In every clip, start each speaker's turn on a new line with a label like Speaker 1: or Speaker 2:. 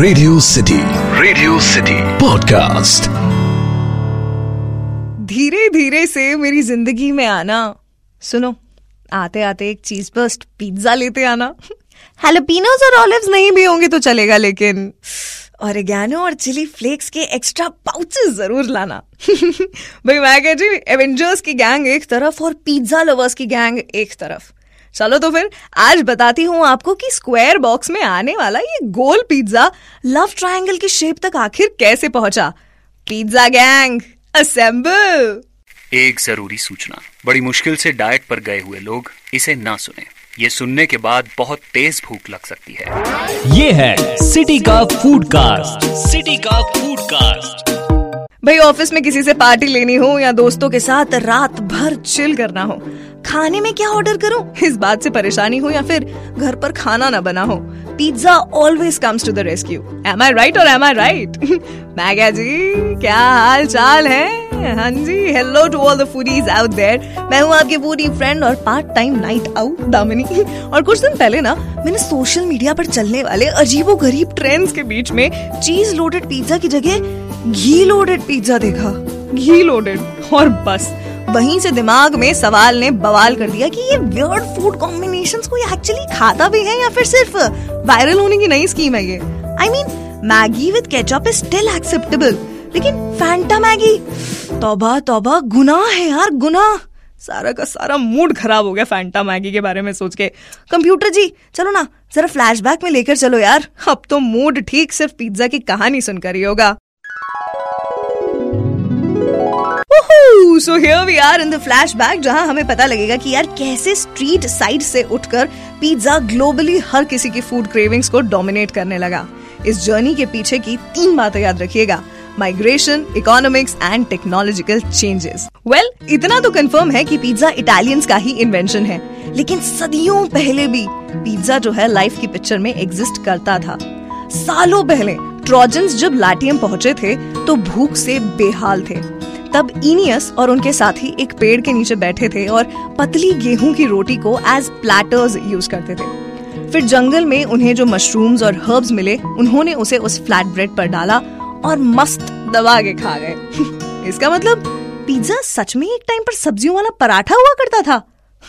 Speaker 1: Radio City Radio City podcast
Speaker 2: धीरे धीरे से मेरी ज़िंदगी में आना। सुनो आते आते एक चीज़ बस्ट पिज्जा लेते आना। हेलोपिनोज और ऑलिव्स नहीं भी होंगे तो चलेगा लेकिन। ऑरिगेनो और चिली फ्लेक्स के एक्स्ट्रा पाउचेस ज़रूर लाना। भाई मैं कह जी एवेंजर्स की गैंग एक तरफ़ और पिज्जा लवर्स की गैंग एक तरफ़। चलो तो फिर आज बताती हूँ आपको कि स्क्वायर बॉक्स में आने वाला ये गोल पिज्जा लव ट्रायंगल की शेप तक आखिर कैसे पहुँचा? पिज्जा गैंग असेंबल
Speaker 3: एक ज़रूरी सूचना। बड़ी मुश्किल से डाइट पर गए हुए लोग इसे ना सुने। ये सुनने के बाद बहुत तेज भूख लग सकती है।
Speaker 4: ये है सिटी का फ़ूड कास्ट सिटी का फ़ूड कास्ट
Speaker 2: भाई ऑफ़िस में किसी से पार्टी लेनी हो या दोस्तों के साथ रात भर चिल करना हो खाने में क्या ऑर्डर करूँ? इस बात से परेशानी हो या फिर घर पर खाना ना बना हो? Pizza always comes to the rescue am I right और एम आई राइट मैं जी, क्या हाल चाल है? हाँ जी hello to all the foodies out there मैं हूँ आपके फूडी फ्रेंड और part time night out Damini. और कुछ दिन पहले ना, मैंने सोशल मीडिया पर चलने वाले अजीबो गरीब ट्रेंड्स के बीच में चीज़ लोडेड पिज्जा की जगह घी लोडेड पिज्जा देखा। घी लोडेड और बस। वहीं से दिमाग में सवाल ने बवाल कर दिया कि ये वियर्ड फ़ूड कॉम्बिनेशंस को एक्चुअली खाता भी है या फिर सिर्फ़ वायरल होने की नई स्कीम है ये? I mean Maggi with ketchup is still acceptable लेकिन फैंटा मैगी तौबा तौबा, गुनाह है यार, गुनाह। सारा का सारा मूड खराब हो गया फैंटा मैगी के बारे में सोच के। कंप्यूटर जी, चलो ना, जरा फ्लैशबैक में लेकर चलो यार। अब तो मूड ठीक सिर्फ़ पिज्जा की कहानी सुनकर ही होगा। So here we are in the flashback जहाँ हमें पता लगेगा कि यार कैसे स्ट्रीट साइड से उठकर पिज्जा ग्लोबली हर किसी की फ़ूड क्रेविंग्स को डोमिनेट करने लगा। इस जर्नी के पीछे की तीन बातें याद रखिएगा। Migration economics and technological changes well इतना तो कंफर्म है कि पिज्जा इटालियंस का ही इन्वेंशन है। लेकिन सदियों पहले भी पिज्जा जो है लाइफ की पिक्चर में एग्जिस्ट करता था। सालों पहले ट्रोजन्स जब लाटियम पहुँचे थे तो भूख से बेहाल थे। तब इनियस और उनके साथी एक पेड़ के नीचे बैठे थे और पतली गेहूँ की रोटी को एज प्लेटर्स यूज़ करते थे। फिर जंगल में उन्हें जो मशरूम्स और हर्ब्स मिले उन्होंने उसे उस फ्लैट ब्रेड पर डाला और मस्त दबा के खा गए। इसका मतलब पिज्जा सच में एक टाइम पर सब्जियों वाला पराठा हुआ करता था?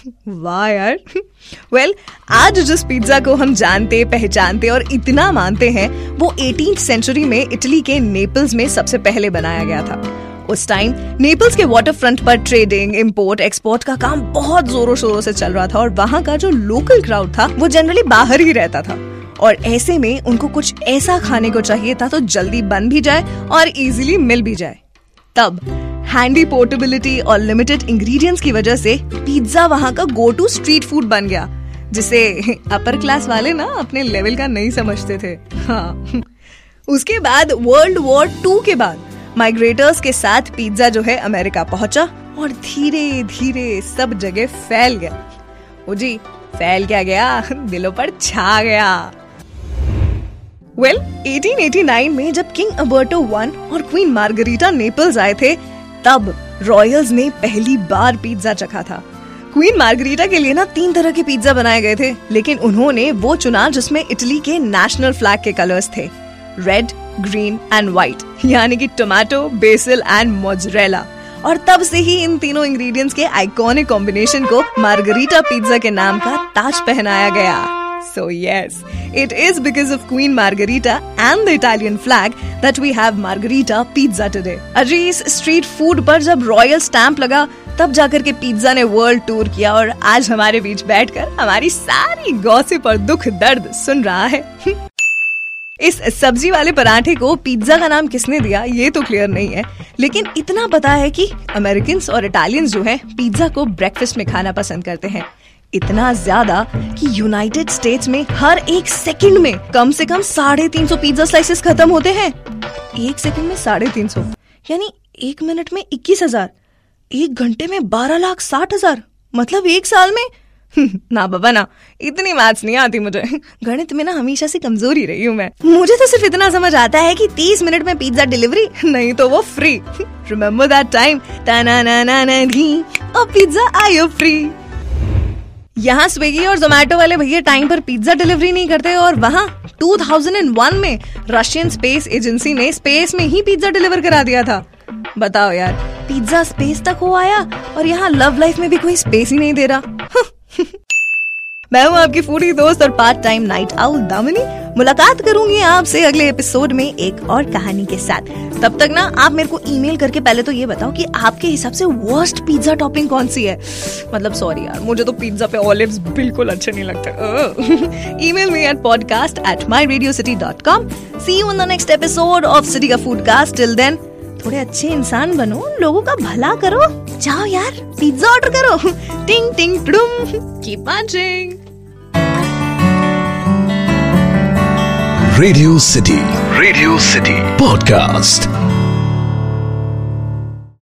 Speaker 2: वाह यार। वेल well, आज जिस पिज्जा को हम जानते पहचानते और इतना मानते हैं वो एटीन सेंचुरी में इटली के नेपल्स में सबसे पहले बनाया गया था। उस टाइम नेपल्स के वाटर फ्रंट पर ट्रेडिंग इंपोर्ट एक्सपोर्ट का काम बहुत जोरों शोरों से चल रहा था और वहाँ का जो लोकल क्राउड था, वो जनरली बाहर ही रहता था। और ऐसे में उनको कुछ ऐसा खाने को चाहिए था तो जल्दी बन भी जाए और इजीली मिल भी जाए। तब हैंडी पोर्टेबिलिटी और लिमिटेड इंग्रेडिएंट्स की वजह से पिज्जा वहाँ का गो टू स्ट्रीट फ़ूड बन गया, जिसे अपर क्लास वाले ना अपने लेवल का नहीं समझते थे। हाँ। उसके बाद वर्ल्ड वॉर टू के बाद माइग्रेटर्स के साथ पिज्जा जो है अमेरिका पहुँचा और धीरे धीरे सब जगह फैल गया ओ जी फैल क्या गया? दिलों पर छा गया। वेल well, 1889 में जब किंग अबर्टो वन और क्वीन मार्गरीटा नेपल्स आए थे तब रॉयल्स ने पहली बार पिज्जा चखा था। क्वीन मार्गरीटा के लिए ना तीन तरह के पिज्जा बनाए गए थे लेकिन उन्होंने वो चुना जिसमें इटली के नेशनल फ्लैग के कलर्स थे। रेड ग्रीन एंड व्हाइट यानी कि टोमेटो बेसिल एंड मोजरेला और तब से ही इन तीनों इंग्रेडिएंट्स के आइकॉनिक कॉम्बिनेशन को मार्गरीटा पिज्जा के नाम का ताज पहनाया गया। So yes, it is because of Queen Margherita and the Italian flag that we have Margherita pizza today. अजी इस स्ट्रीट फ़ूड पर जब रॉयल स्टैंप लगा तब जाकर के पिज्जा ने वर्ल्ड टूर किया और आज हमारे बीच बैठकर हमारी सारी गौसिप और दुख दर्द सुन रहा है। इस सब्ज़ी वाले पराठे को पिज्जा का नाम किसने दिया? ये तो क्लियर नहीं है। लेकिन इतना पता है कि अमेरिकन और इटालियंस जो है, पिज्जा को ब्रेकफास्ट में खाना पसंद करते हैं। इतना ज़्यादा कि यूनाइटेड स्टेट्स में हर एक सेकंड में कम से कम साढ़े तीन सौ पिज्जा स्लाइसेस खत्म होते हैं। एक सेकंड में साढ़े तीन सौ। यानी एक मिनट में इक्कीस हज़ार। एक घंटे में बारह लाख साठ हज़ार। मतलब एक साल में ना बाबा, ना। इतनी मैथ्स नहीं आती मुझे। गणित में ना हमेशा से कमज़ोरी रही हूँ मैं। मुझे तो सिर्फ़ इतना समझ आता है कि 30 मिनट में पिज्जा डिलीवरी नहीं तो वो फ्री रिमेम्बर दैट टाइम और पिज्जा आयो फ्री यहाँ स्विगी और जोमेटो वाले भैया टाइम पर पिज्जा डिलीवरी नहीं करते और वहाँ 2001 में रशियन स्पेस एजेंसी ने स्पेस में ही पिज्जा डिलीवर करा दिया था। बताओ यार पिज्जा स्पेस तक हो आया और यहाँ लव लाइफ में भी कोई स्पेस ही नहीं दे रहा। मैं हूँ आपकी फूडी दोस्त और part time night owl Damini. मुलाकात करूँगी आपसे अगले एपिसोड में एक और कहानी के साथ। तब तक ना, आप मेरे को ईमेल करके पहले तो ये बताओ कि आपके हिसाब से वर्स्ट पिज्जा टॉपिंग कौन सी है? मतलब सॉरी यार, मुझे तो पिज्जा पे ऑलिव्स बिल्कुल अच्छे नहीं लगते। Email me at podcast at my Radio City dot com see you in the next episode of city का फूडकास्ट टिल देन थोड़े अच्छे इंसान बनो, लोगों का भला करो। जाओ यार पिज्जा ऑर्डर करो। टिंग टिंग टुडुम keep watching
Speaker 1: Radio City. Radio City. Podcast.